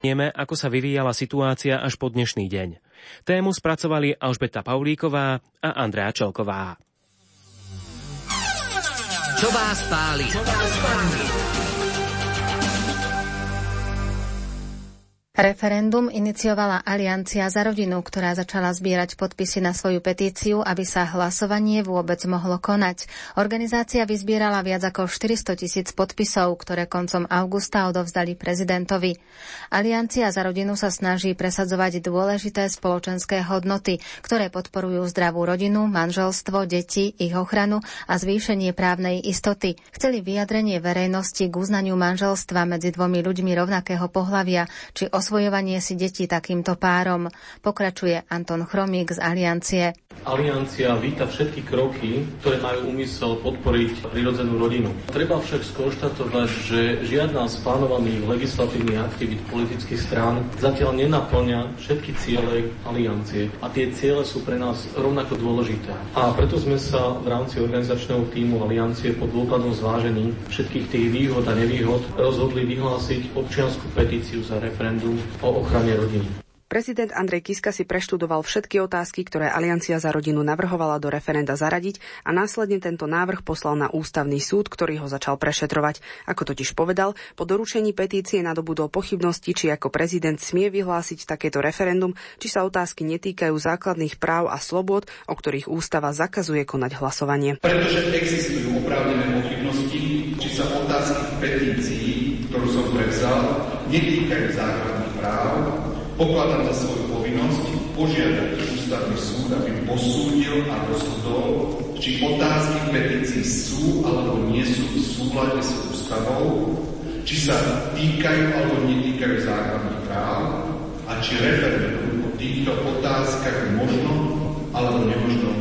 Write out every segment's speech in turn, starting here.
Nieme, ako sa vyvíjala situácia až po dnešný deň. Tému spracovali Alžbeta Paulíková a Andrea Čelková. Čo vás páli? Čo vás páli? Referendum iniciovala Aliancia za rodinu, ktorá začala zbierať podpisy na svoju petíciu, aby sa hlasovanie vôbec mohlo konať. Organizácia vyzbierala viac ako 400 tisíc podpisov, ktoré koncom augusta odovzdali prezidentovi. Aliancia za rodinu sa snaží presadzovať dôležité spoločenské hodnoty, ktoré podporujú zdravú rodinu, manželstvo, deti, ich ochranu a zvýšenie právnej istoty. Chceli vyjadrenie verejnosti k uznaniu manželstva medzi dvomi ľuďmi rovnakého pohlavia či os osvojovanie si detí takýmto párom. Pokračuje Anton Chromík z Aliancie. Aliancia víta všetky kroky, ktoré majú úmysel podporiť prirodzenú rodinu. Treba však skonštatovať, že žiadna z plánovaných legislatívnych aktivít politických strán zatiaľ nenaplňa všetky ciele aliancie. A tie ciele sú pre nás rovnako dôležité. A preto sme sa v rámci organizačného týmu aliancie pod dôkladom zvážení všetkých tých výhod a nevýhod rozhodli vyhlásiť občianskú petíciu za referendum o ochrane rodiny. Prezident Andrej Kiska si preštudoval všetky otázky, ktoré Aliancia za rodinu navrhovala do referenda zaradiť a následne tento návrh poslal na ústavný súd, ktorý ho začal prešetrovať. Ako totiž povedal, po doručení petície nadobudol pochybnosti, či ako prezident smie vyhlásiť takéto referendum, či sa otázky netýkajú základných práv a slobod, o ktorých ústava zakazuje konať hlasovanie. Pretože existujú oprávnené pochybnosti, či sa otázky petícií, ktorú som prevzal, netýkajú základných práv, pokladám za svoju povinnosť požiadať ústavný súd, aby posúdil a rozhodol, či otázky petícií sú alebo nie sú v súlade s ústavou, či sa týkajú alebo netýkajú základných práv a či referendum o týchto otázkach možno alebo nemožno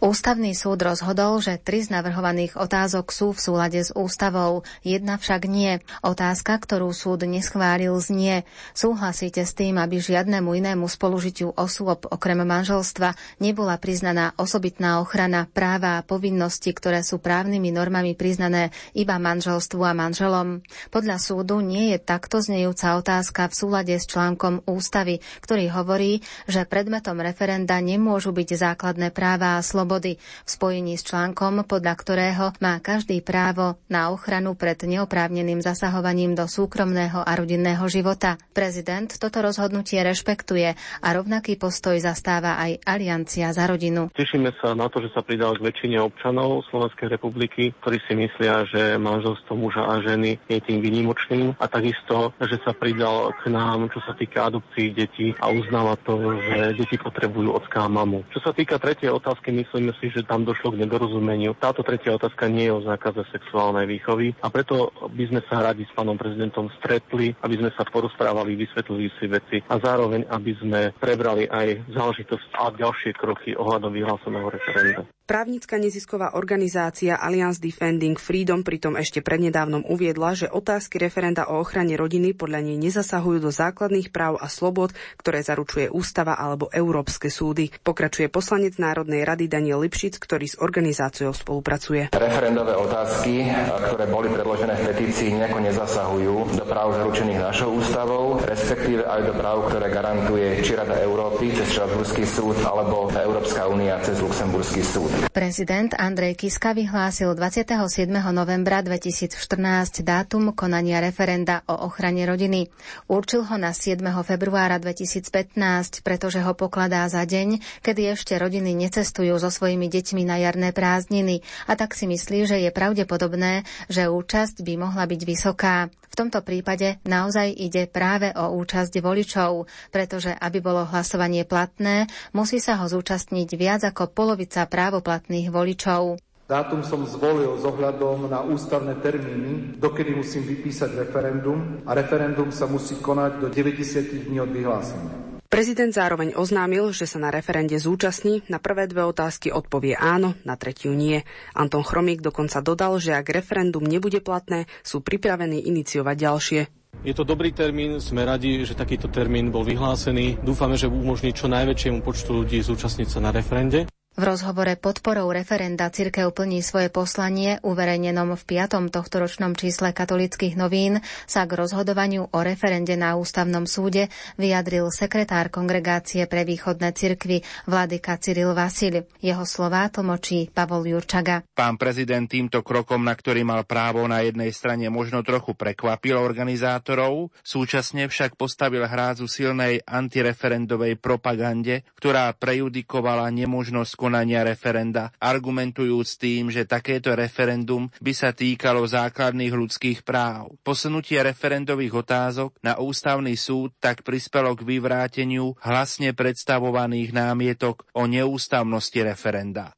Ústavný súd rozhodol, že tri z navrhovaných otázok sú v súlade s ústavou, jedna však nie. Otázka, ktorú súd neschválil, znie. Súhlasíte s tým, aby žiadnemu inému spolužitiu osôb okrem manželstva nebola priznaná osobitná ochrana práva a povinnosti, ktoré sú právnymi normami priznané iba manželstvu a manželom. Podľa súdu nie je takto znejúca otázka v súlade s článkom ústavy, ktorý hovorí, že predmetom referenda nemôžu byť základné práva a slobody slobody v spojení s článkom, podľa ktorého má každý právo na ochranu pred neoprávneným zasahovaním do súkromného a rodinného života. Prezident toto rozhodnutie rešpektuje a rovnaký postoj zastáva aj Aliancia za rodinu. Tešíme sa na to, že sa pridal k väčšine občanov Slovenskej republiky, ktorí si myslia, že manželstvo muža a ženy je tým výnimočným a takisto, že sa pridal k nám, čo sa týka adopcií detí a uznáva to, že deti potrebujú ocká mamu. Čo sa týka tretej otázky, myslím, Myslíme si, že tam došlo k nedorozumeniu. Táto tretia otázka nie je o zákaze sexuálnej výchovy a preto by sme sa radi s pánom prezidentom stretli, aby sme sa porozprávali, vysvetlili si veci a zároveň, aby sme prebrali aj záležitosť a ďalšie kroky ohľadom vyhláseného referenda. Právnická nezisková organizácia Alliance Defending Freedom pritom ešte prednedávnom uviedla, že otázky referenda o ochrane rodiny podľa nej nezasahujú do základných práv a slobod, ktoré zaručuje ústava alebo európske súdy. Pokračuje poslanec Národnej rady Daniel Lipšic, ktorý s organizáciou spolupracuje. Referendové otázky, ktoré boli predložené v petícii, nejako nezasahujú do práv zaručených našou ústavou, respektíve aj do práv, ktoré garantuje či Rada Európy cez Štrasburský súd alebo Európska únia cez Luxemburský súd. Prezident Andrej Kiska vyhlásil 27. novembra 2014 dátum konania referenda o ochrane rodiny. Určil ho na 7. februára 2015, pretože ho pokladá za deň, kedy ešte rodiny necestujú so svojimi deťmi na jarné prázdniny a tak si myslí, že je pravdepodobné, že účasť by mohla byť vysoká. V tomto prípade naozaj ide práve o účasť voličov, pretože aby bolo hlasovanie platné, musí sa ho zúčastniť viac ako polovica právoplatných voličov. Dátum som zvolil s ohľadom na ústavné termíny, dokedy musím vypísať referendum a referendum sa musí konať do 90 dní od vyhlásenia. Prezident zároveň oznámil, že sa na referende zúčastní, na prvé dve otázky odpovie áno, na tretiu nie. Anton Chromík dokonca dodal, že ak referendum nebude platné, sú pripravení iniciovať ďalšie. Je to dobrý termín, sme radi, že takýto termín bol vyhlásený. Dúfame, že umožní čo najväčšiemu počtu ľudí zúčastniť sa na referende. V rozhovore podporou referenda Cirkev plní svoje poslanie, uverejnenom v piatom tohtoročnom čísle katolických novín, sa k rozhodovaniu o referende na ústavnom súde vyjadril sekretár kongregácie pre východné cirkvy Vladyka Cyril Vasil. Jeho slová tlmočí Pavol Jurčaga. Pán prezident týmto krokom, na ktorý mal právo na jednej strane možno trochu prekvapil organizátorov, súčasne však postavil hrádzu silnej antireferendovej propagande, ktorá prejudikovala nemožnosť konania referenda, argumentujúc tým, že takéto referendum by sa týkalo základných ľudských práv. Posunutie referendových otázok na ústavný súd tak prispelo k vyvráteniu hlasne predstavovaných námietok o neústavnosti referenda.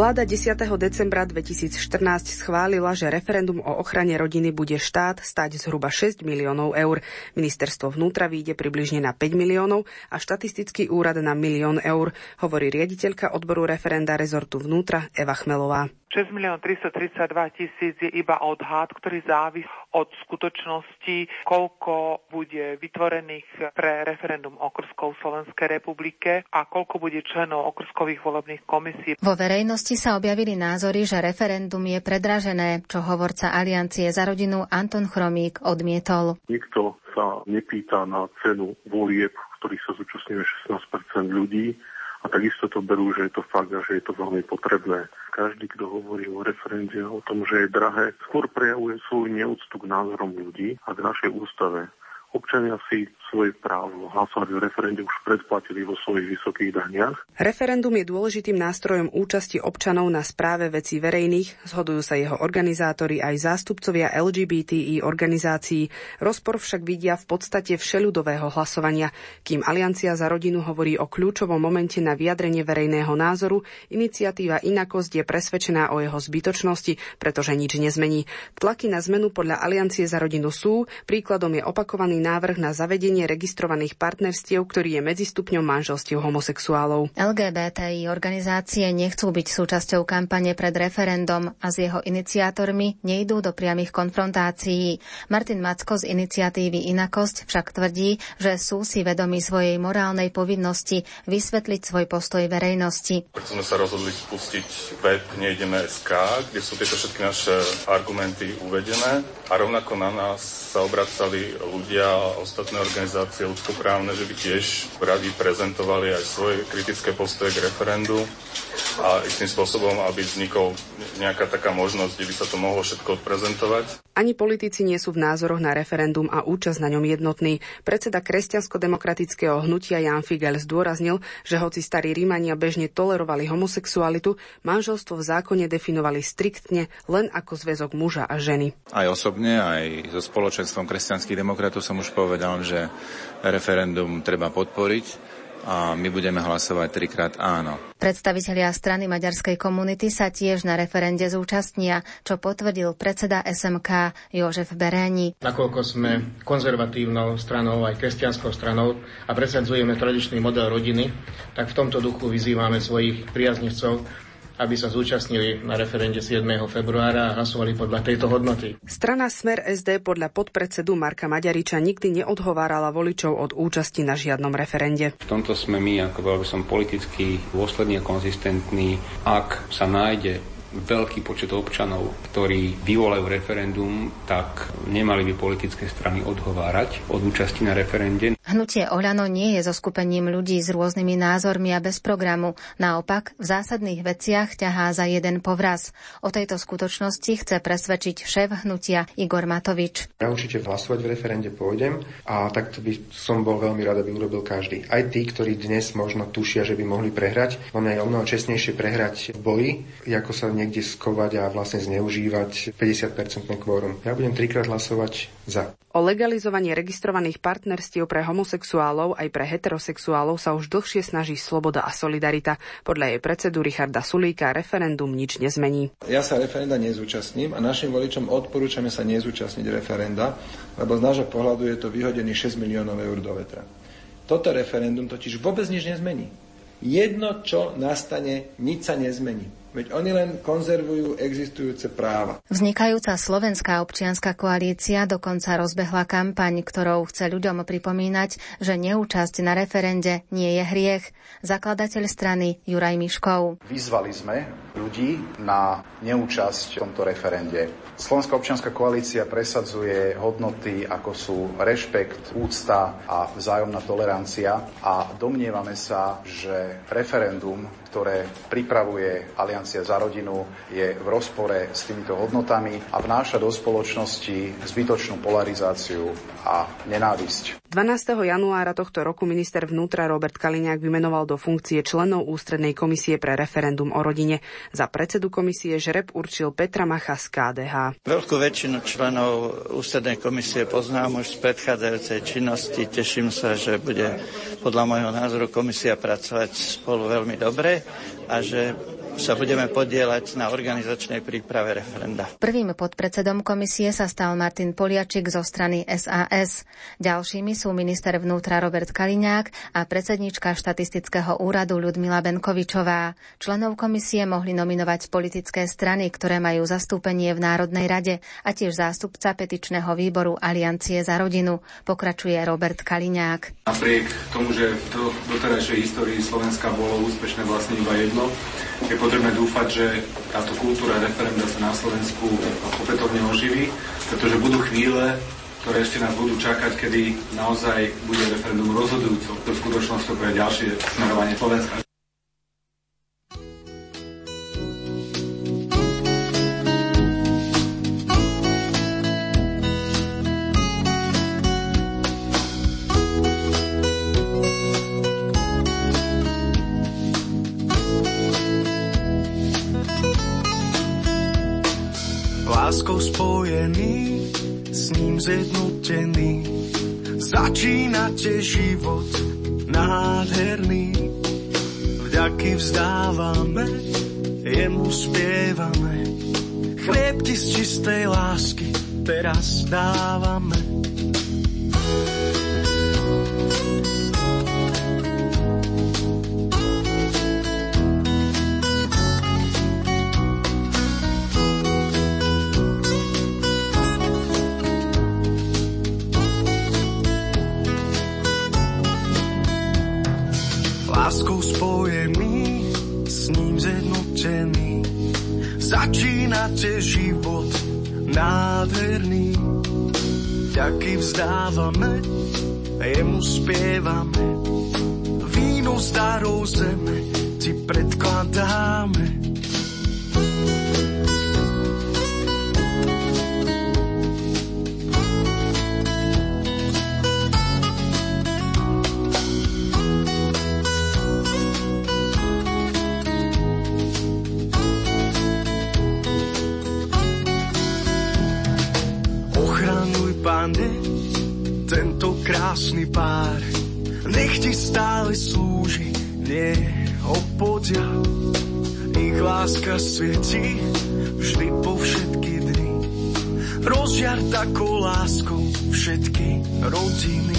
Vláda 10. decembra 2014 schválila, že referendum o ochrane rodiny bude štát stať zhruba 6 miliónov eur. Ministerstvo vnútra vyjde približne na 5 miliónov a štatistický úrad na milión eur, hovorí riaditeľka odboru referenda rezortu vnútra Eva Chmelová. 6 milión 332 tisíc je iba odhad, ktorý závisí od skutočnosti, koľko bude vytvorených pre referendum okrskov v Slovenskej republike a koľko bude členov okrskových volebných komisí. Vo verejnosti sa objavili názory, že referendum je predražené, čo hovorca Aliancie za rodinu Anton Chromík odmietol. Nikto sa nepýta na cenu volieb, ktorých sa zúčastňuje 16 ľudí a takisto to berú, že je to fakt a že je to veľmi potrebné. Každý, kto hovorí o referende, o tom, že je drahé, skôr prejavuje svoju neúctu k názorom ľudí a k našej ústave. Občania si svoje právo hlasovať v referende už predplatili vo svojich vysokých daniach. Referendum je dôležitým nástrojom účasti občanov na správe vecí verejných, zhodujú sa jeho organizátori aj zástupcovia LGBTI organizácií. Rozpor však vidia v podstate všeľudového hlasovania. Kým Aliancia za rodinu hovorí o kľúčovom momente na vyjadrenie verejného názoru, iniciatíva Inakosť je presvedčená o jeho zbytočnosti, pretože nič nezmení. Tlaky na zmenu podľa Aliancie za rodinu sú, príkladom je opakovaný návrh na zavedenie registrovaných partnerstiev, ktorý je medzistupňom manželstiev homosexuálov. LGBTI organizácie nechcú byť súčasťou kampane pred referendum a s jeho iniciátormi nejdú do priamých konfrontácií. Martin Macko z iniciatívy Inakosť však tvrdí, že sú si vedomí svojej morálnej povinnosti vysvetliť svoj postoj verejnosti. Preto sme sa rozhodli spustiť web Nejdeme.sk, kde sú tieto všetky naše argumenty uvedené a rovnako na nás sa obracali ľudia a ostatné organizácie ľudskoprávne, že by tiež radi prezentovali aj svoje kritické postoje k referendu a istým spôsobom, aby vznikol nejaká taká možnosť, kde by sa to mohlo všetko odprezentovať. Ani politici nie sú v názoroch na referendum a účasť na ňom jednotný. Predseda kresťansko-demokratického hnutia Jan Figel zdôraznil, že hoci starí Rímania bežne tolerovali homosexualitu, manželstvo v zákone definovali striktne len ako zväzok muža a ženy. Aj osobne, aj so spoločenstvom kresťanských demokratov som už povedal, že referendum treba podporiť a my budeme hlasovať trikrát áno. Predstavitelia strany maďarskej komunity sa tiež na referende zúčastnia, čo potvrdil predseda SMK Jožef Beréni. Nakoľko sme konzervatívnou stranou aj kresťanskou stranou a presadzujeme tradičný model rodiny, tak v tomto duchu vyzývame svojich priaznivcov, aby sa zúčastnili na referende 7. februára a hlasovali podľa tejto hodnoty. Strana Smer SD podľa podpredsedu Marka Maďariča nikdy neodhovárala voličov od účasti na žiadnom referende. V tomto sme my, ako veľmi som politicky dôsledný a konzistentný, ak sa nájde veľký počet občanov, ktorí vyvolajú referendum, tak nemali by politické strany odhovárať od účasti na referende. Hnutie Oľano nie je so skupením ľudí s rôznymi názormi a bez programu. Naopak, v zásadných veciach ťahá za jeden povraz. O tejto skutočnosti chce presvedčiť šéf hnutia Igor Matovič. Ja určite hlasovať v referende pôjdem a takto by som bol veľmi rád, aby urobil každý. Aj tí, ktorí dnes možno tušia, že by mohli prehrať, máme aj o mnoho čestnejšie prehrať v boji, ako sa niekde skovať a vlastne zneužívať 50-percentné kvórum. Ja budem trikrát hlasovať za. O legalizovanie registrovaných partnerstiev pre homosexuálov aj pre heterosexuálov sa už dlhšie snaží Sloboda a Solidarita. Podľa jej predsedu Richarda Sulíka referendum nič nezmení. Ja sa referenda nezúčastním a našim voličom odporúčame sa nezúčastniť referenda, lebo z nášho pohľadu je to vyhodený 6 miliónov eur do vetra. Toto referendum totiž vôbec nič nezmení. Jedno, čo nastane, nič sa nezmení. Veď oni len konzervujú existujúce práva. Vznikajúca slovenská občianská koalícia dokonca rozbehla kampaň, ktorou chce ľuďom pripomínať, že neúčasť na referende nie je hriech. Zakladateľ strany Juraj Miškov. Vyzvali sme ľudí na neúčasť v tomto referende. Slovenská občianská koalícia presadzuje hodnoty ako sú rešpekt, úcta a vzájomná tolerancia a domnievame sa, že referendum ktoré pripravuje Aliancia za rodinu, je v rozpore s týmito hodnotami a vnáša do spoločnosti zbytočnú polarizáciu a nenávisť. 12. januára tohto roku minister vnútra Robert Kaliňák vymenoval do funkcie členov Ústrednej komisie pre referendum o rodine. Za predsedu komisie žreb určil Petra Macha z KDH. Veľkú väčšinu členov Ústrednej komisie poznám už z predchádzajúcej činnosti. Teším sa, že bude podľa môjho názoru komisia pracovať spolu veľmi dobre a že sa budeme podielať na organizačnej príprave referenda. Prvým podpredsedom komisie sa stal Martin Poliačik zo strany SAS. Ďalšími sú minister vnútra Robert Kaliňák a predsednička štatistického úradu Ľudmila Benkovičová. Členov komisie mohli nominovať politické strany, ktoré majú zastúpenie v Národnej rade a tiež zástupca petičného výboru Aliancie za rodinu, pokračuje Robert Kaliňák. Napriek tomu, že v doterajšej histórii Slovenska bolo úspešné vlastne iba jedno, je potrebné dúfať, že táto kultúra referenda sa na Slovensku opätovne oživí, pretože budú chvíle, ktoré ešte nás budú čakať, kedy naozaj bude referendum rozhodujúco v skutočnosti pre ďalšie smerovanie Slovenska. Teraz dávame. láskou spojený, s ním zjednotený. Začínate život nádherný. Ďaky vzdávame, jemu spievame. Víno z darou zeme ti predkladáme. Ti stále slúži, nie opodia. Ich láska svieti vždy po všetky dny. Rozžiar takou láskou všetky rodiny.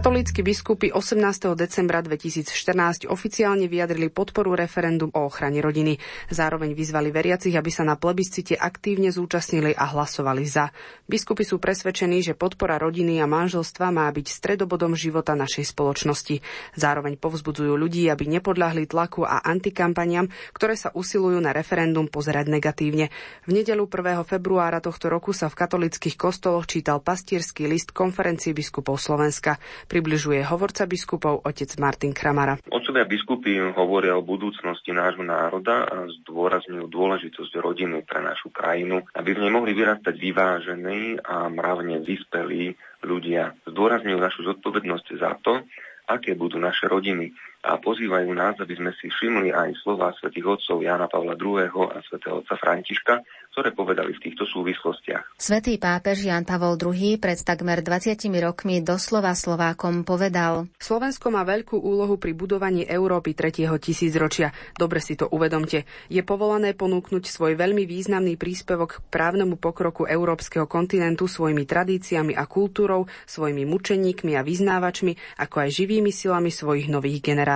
Katolícky biskupy 18. decembra 2014 oficiálne vyjadrili podporu referendum o ochrane rodiny. Zároveň vyzvali veriacich, aby sa na plebiscite aktívne zúčastnili a hlasovali za. Biskupy sú presvedčení, že podpora rodiny a manželstva má byť stredobodom života našej spoločnosti. Zároveň povzbudzujú ľudí, aby nepodľahli tlaku a antikampaniam, ktoré sa usilujú na referendum pozerať negatívne. V nedelu 1. februára tohto roku sa v katolických kostoloch čítal pastierský list konferencii biskupov Slovenska. Približuje hovorca biskupov otec Martin Kramara. Otcovia biskupy hovoria o budúcnosti nášho národa a zdôrazňujú dôležitosť rodiny pre našu krajinu, aby v nej mohli vyrastať vyvážení a mravne vyspelí ľudia. Zdôrazňujú našu zodpovednosť za to, aké budú naše rodiny a pozývajú nás, aby sme si všimli aj slova svätých otcov Jana Pavla II. a svätého otca Františka, ktoré povedali v týchto súvislostiach. Svetý pápež Jan Pavol II pred takmer 20 rokmi doslova Slovákom povedal. Slovensko má veľkú úlohu pri budovaní Európy 3. tisícročia. Dobre si to uvedomte. Je povolané ponúknuť svoj veľmi významný príspevok k právnemu pokroku európskeho kontinentu svojimi tradíciami a kultúrou, svojimi mučeníkmi a vyznávačmi, ako aj živými silami svojich nových generácií.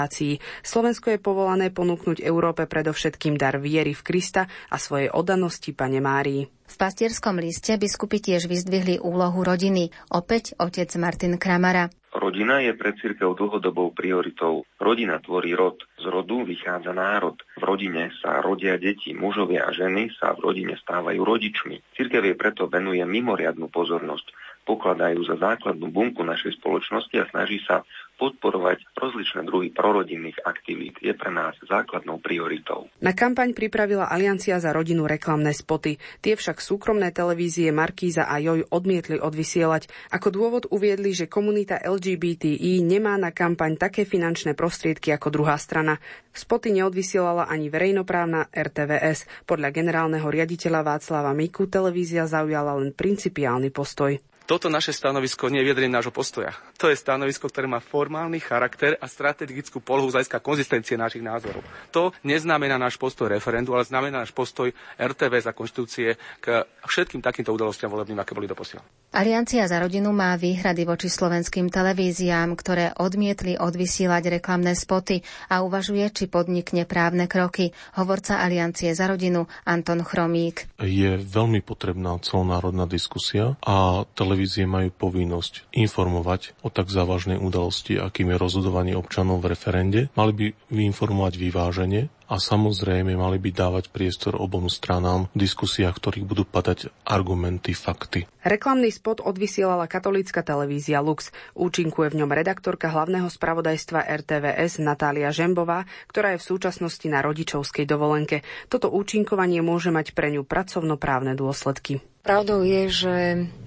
Slovensko je povolané ponúknuť Európe predovšetkým dar viery v Krista a svojej oddanosti Pane Márii. V pastierskom liste biskupy tiež vyzdvihli úlohu rodiny. Opäť otec Martin Kramara. Rodina je pre církev dlhodobou prioritou. Rodina tvorí rod. Z rodu vychádza národ. V rodine sa rodia deti, mužovia a ženy sa v rodine stávajú rodičmi. Církev je preto venuje mimoriadnu pozornosť. Pokladajú za základnú bunku našej spoločnosti a snaží sa podporovať rozličné druhy prorodinných aktivít je pre nás základnou prioritou. Na kampaň pripravila Aliancia za rodinu reklamné spoty. Tie však súkromné televízie Markíza a Joj odmietli odvysielať. Ako dôvod uviedli, že komunita LGBTI nemá na kampaň také finančné prostriedky ako druhá strana. Spoty neodvysielala ani verejnoprávna RTVS. Podľa generálneho riaditeľa Václava Miku televízia zaujala len principiálny postoj. Toto naše stanovisko nie je vyjadrenie nášho postoja. To je stanovisko, ktoré má formálny charakter a strategickú polohu z konzistencie našich názorov. To neznamená náš postoj referendu, ale znamená náš postoj RTV za konštitúcie k všetkým takýmto udalostiam volebným, aké boli doposiaľ. Aliancia za rodinu má výhrady voči slovenským televíziám, ktoré odmietli odvysielať reklamné spoty a uvažuje, či podnikne právne kroky. Hovorca Aliancie za rodinu Anton Chromík. Je veľmi potrebná celonárodná diskusia a televízie majú povinnosť informovať o tak závažnej udalosti, akým je rozhodovanie občanov v referende. Mali by informovať vyvážene a samozrejme mali by dávať priestor obom stranám v diskusiách, ktorých budú padať argumenty, fakty. Reklamný spot odvysielala katolícka televízia Lux. Účinkuje v ňom redaktorka hlavného spravodajstva RTVS Natália Žembová, ktorá je v súčasnosti na rodičovskej dovolenke. Toto účinkovanie môže mať pre ňu pracovnoprávne dôsledky. Pravdou je, že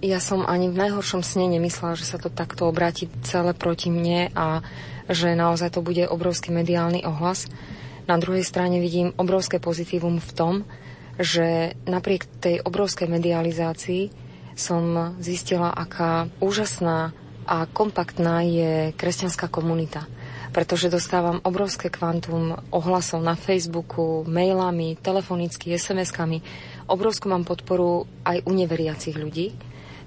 ja som ani v najhoršom sne nemyslela, že sa to takto obráti celé proti mne a že naozaj to bude obrovský mediálny ohlas. Na druhej strane vidím obrovské pozitívum v tom, že napriek tej obrovskej medializácii som zistila, aká úžasná a kompaktná je kresťanská komunita. Pretože dostávam obrovské kvantum ohlasov na Facebooku, mailami, telefonicky, SMS-kami. Obrovskú mám podporu aj u neveriacich ľudí,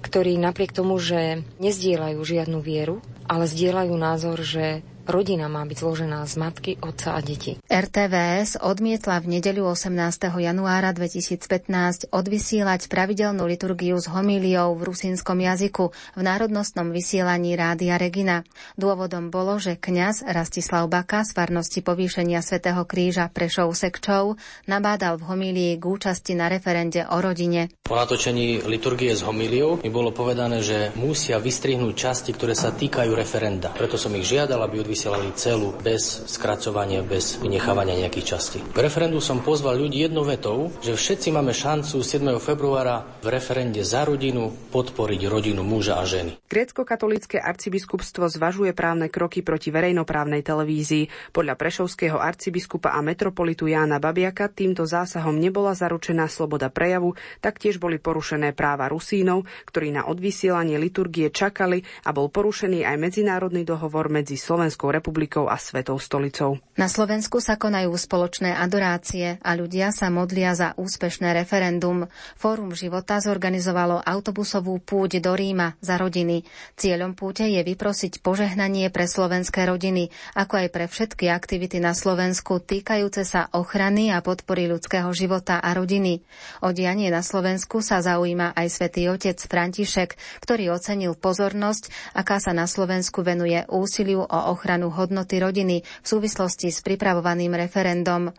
ktorí napriek tomu, že nezdieľajú žiadnu vieru, ale zdieľajú názor, že Rodina má byť zložená z matky, otca a detí. RTVS odmietla v nedeľu 18. januára 2015 odvysielať pravidelnú liturgiu s homíliou v rusínskom jazyku v národnostnom vysielaní Rádia Regina. Dôvodom bolo, že kňaz Rastislav Baka z farnosti povýšenia svätého Kríža Prešov Sekčov nabádal v homílii k účasti na referende o rodine. Po natočení liturgie s homíliou mi bolo povedané, že musia vystrihnúť časti, ktoré sa týkajú referenda. Preto som ich žiadal, aby vysielali celú, bez skracovania, bez vynechávania nejakých častí. K referendu som pozval ľudí jednou vetou, že všetci máme šancu 7. februára v referende za rodinu podporiť rodinu muža a ženy. Grécko-katolícke arcibiskupstvo zvažuje právne kroky proti verejnoprávnej televízii. Podľa prešovského arcibiskupa a metropolitu Jána Babiaka týmto zásahom nebola zaručená sloboda prejavu, taktiež boli porušené práva Rusínov, ktorí na odvysielanie liturgie čakali a bol porušený aj medzinárodný dohovor medzi Slovenskou Slovenskou republikou a Svetou stolicou. Na Slovensku sa konajú spoločné adorácie a ľudia sa modlia za úspešné referendum. Fórum života zorganizovalo autobusovú púť do Ríma za rodiny. Cieľom púte je vyprosiť požehnanie pre slovenské rodiny, ako aj pre všetky aktivity na Slovensku týkajúce sa ochrany a podpory ľudského života a rodiny. O dianie na Slovensku sa zaujíma aj svätý otec František, ktorý ocenil pozornosť, aká sa na Slovensku venuje úsiliu o ochranu ochranu hodnoty rodiny v súvislosti s pripravovaným referendum.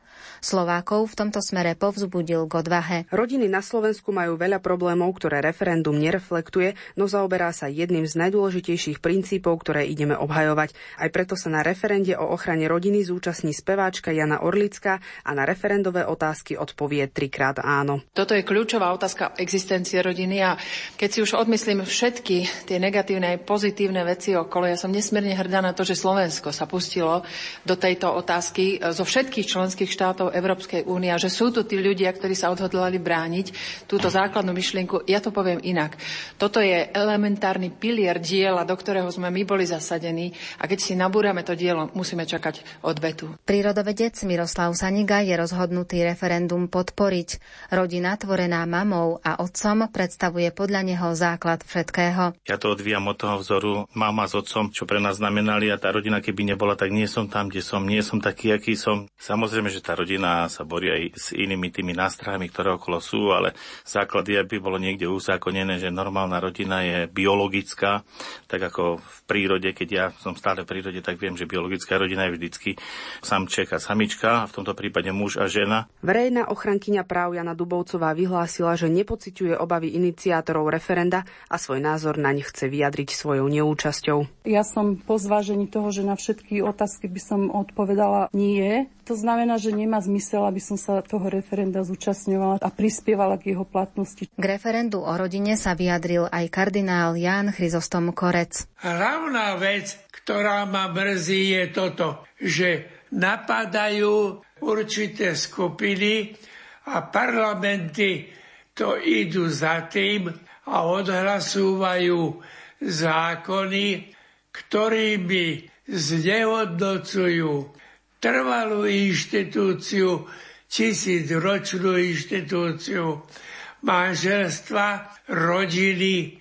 Slovákov v tomto smere povzbudil k odvahe. Rodiny na Slovensku majú veľa problémov, ktoré referendum nereflektuje, no zaoberá sa jedným z najdôležitejších princípov, ktoré ideme obhajovať. Aj preto sa na referende o ochrane rodiny zúčastní speváčka Jana Orlická a na referendové otázky odpovie trikrát áno. Toto je kľúčová otázka existencie rodiny a keď si už odmyslím všetky tie negatívne aj pozitívne veci okolo, ja som nesmierne hrdá na to, že Slovensko sa pustilo do tejto otázky zo všetkých členských štátov Európskej únie a že sú tu tí ľudia, ktorí sa odhodlali brániť túto základnú myšlienku. Ja to poviem inak. Toto je elementárny pilier diela, do ktorého sme my boli zasadení a keď si nabúrame to dielo, musíme čakať odvetu. Prírodovedec Miroslav Saniga je rozhodnutý referendum podporiť. Rodina tvorená mamou a otcom predstavuje podľa neho základ všetkého. Ja to odvíjam od toho vzoru mama s otcom, čo pre nás znamenali a tá rodina keby nebola, tak nie som tam, kde som, nie som taký, aký som. Samozrejme, že tá rodina rodina sa borí aj s inými tými nástrahami, ktoré okolo sú, ale základ je, aby bolo niekde uzákonené, že normálna rodina je biologická, tak ako v prírode, keď ja som stále v prírode, tak viem, že biologická rodina je vždycky samček a samička, a v tomto prípade muž a žena. Verejná ochrankyňa práv Jana Dubovcová vyhlásila, že nepociťuje obavy iniciátorov referenda a svoj názor na ne chce vyjadriť svojou neúčasťou. Ja som po zvážení toho, že na všetky otázky by som odpovedala nie, to znamená, že nemá zmysel, aby som sa toho referenda zúčastňovala a prispievala k jeho platnosti. K referendu o rodine sa vyjadril aj kardinál Ján Chryzostom Korec. Hlavná vec, ktorá ma mrzí, je toto, že napadajú určité skupiny a parlamenty to idú za tým a odhlasúvajú zákony, ktorými znehodnocujú trvalú inštitúciu, tisícročnú inštitúciu manželstva, rodiny,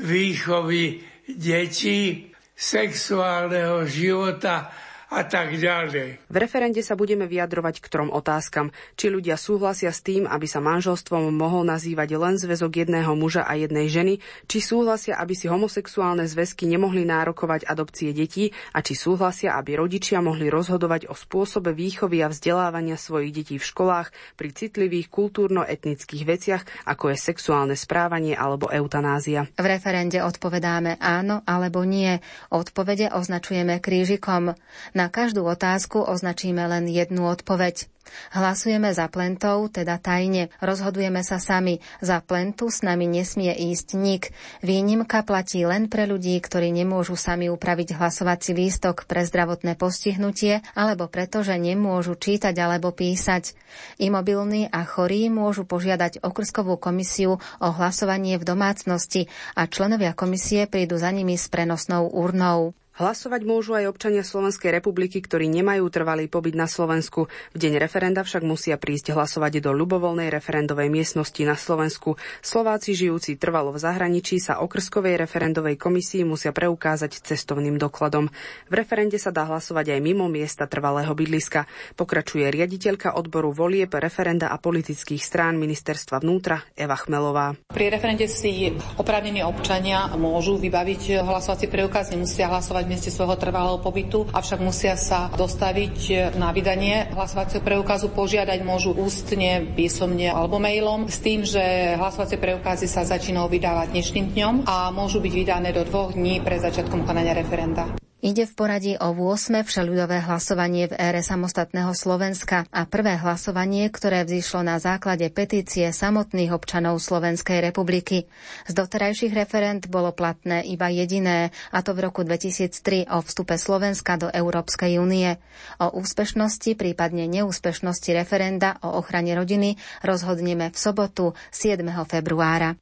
výchovy detí, sexuálneho života a tak ďalej. V referende sa budeme vyjadrovať k trom otázkam. Či ľudia súhlasia s tým, aby sa manželstvom mohol nazývať len zväzok jedného muža a jednej ženy, či súhlasia, aby si homosexuálne zväzky nemohli nárokovať adopcie detí a či súhlasia, aby rodičia mohli rozhodovať o spôsobe výchovy a vzdelávania svojich detí v školách pri citlivých kultúrno-etnických veciach, ako je sexuálne správanie alebo eutanázia. V referende odpovedáme áno alebo nie. Odpovede označujeme krížikom. Na každú otázku označíme len jednu odpoveď. Hlasujeme za plentov, teda tajne. Rozhodujeme sa sami. Za plentu s nami nesmie ísť nik. Výnimka platí len pre ľudí, ktorí nemôžu sami upraviť hlasovací lístok pre zdravotné postihnutie alebo preto, že nemôžu čítať alebo písať. Imobilní a chorí môžu požiadať okrskovú komisiu o hlasovanie v domácnosti a členovia komisie prídu za nimi s prenosnou urnou. Hlasovať môžu aj občania Slovenskej republiky, ktorí nemajú trvalý pobyt na Slovensku. V deň referenda však musia prísť hlasovať do ľubovoľnej referendovej miestnosti na Slovensku. Slováci žijúci trvalo v zahraničí sa okrskovej referendovej komisii musia preukázať cestovným dokladom. V referende sa dá hlasovať aj mimo miesta trvalého bydliska. Pokračuje riaditeľka odboru volieb, referenda a politických strán ministerstva vnútra Eva Chmelová. Pri referende si oprávnení občania môžu vybaviť hlasovací preukaz, nemusia hlasovať mieste svojho trvalého pobytu, avšak musia sa dostaviť na vydanie hlasovacieho preukazu, požiadať môžu ústne, písomne alebo mailom s tým, že hlasovacie preukazy sa začínajú vydávať dnešným dňom a môžu byť vydané do dvoch dní pred začiatkom konania referenda. Ide v poradí o 8. všeľudové hlasovanie v ére samostatného Slovenska a prvé hlasovanie, ktoré vzýšlo na základe petície samotných občanov Slovenskej republiky. Z doterajších referent bolo platné iba jediné, a to v roku 2003 o vstupe Slovenska do Európskej únie. O úspešnosti, prípadne neúspešnosti referenda o ochrane rodiny rozhodneme v sobotu 7. februára.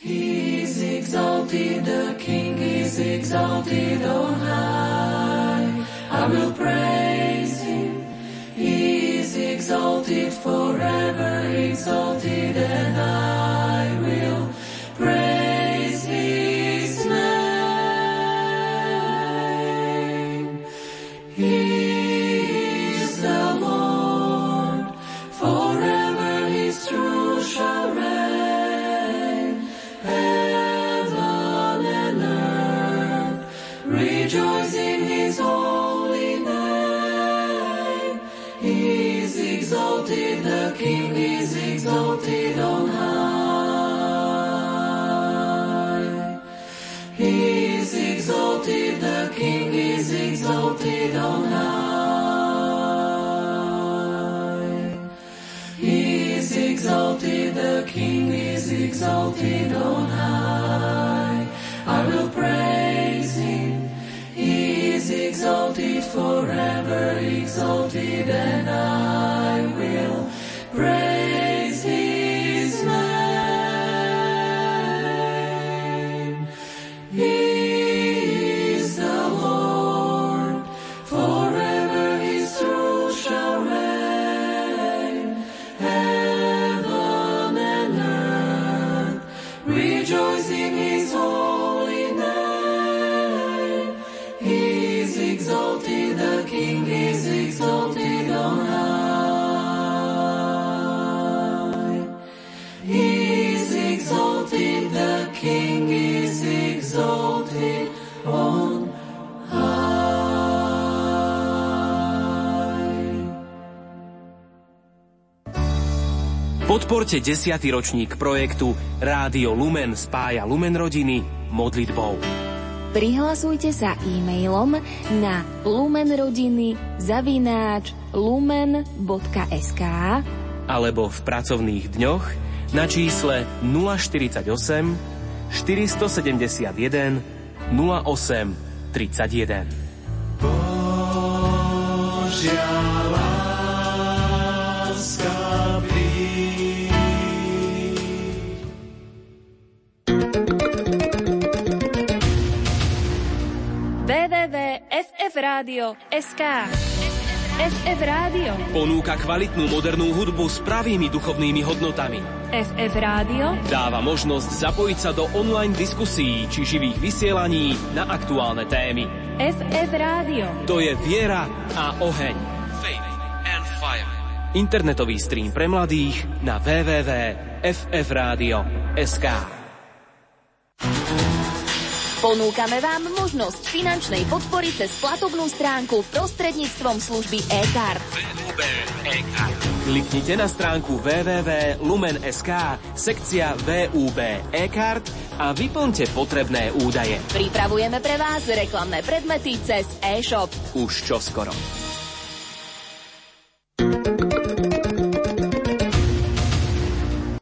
He is exalted, the King is exalted on high. I will praise him. He is exalted forever, exalted, and I exalted, the King is exalted on high. He is exalted, the King is exalted on high. He is exalted, the King is exalted on high. I will praise him. He is exalted forever, exalted, and I Podporte 10. ročník projektu Rádio Lumen spája Lumen rodiny modlitbou. Prihlasujte sa e-mailom na lumenrodiny zavináč lumen.sk alebo v pracovných dňoch na čísle 048 471 08 31. Božia www.ffradio.sk FF Rádio. Ponúka kvalitnú modernú hudbu s pravými duchovnými hodnotami. FF Rádio. Dáva možnosť zapojiť sa do online diskusí či živých vysielaní na aktuálne témy. FF Rádio. To je viera a oheň. Faith and Fire. Internetový stream pre mladých na www.ffradio.sk Ponúkame vám možnosť finančnej podpory cez platobnú stránku prostredníctvom služby e-card. Kliknite na stránku www.lumen.sk, sekcia VUB e-card a vyplňte potrebné údaje. Pripravujeme pre vás reklamné predmety cez e-shop. Už čoskoro.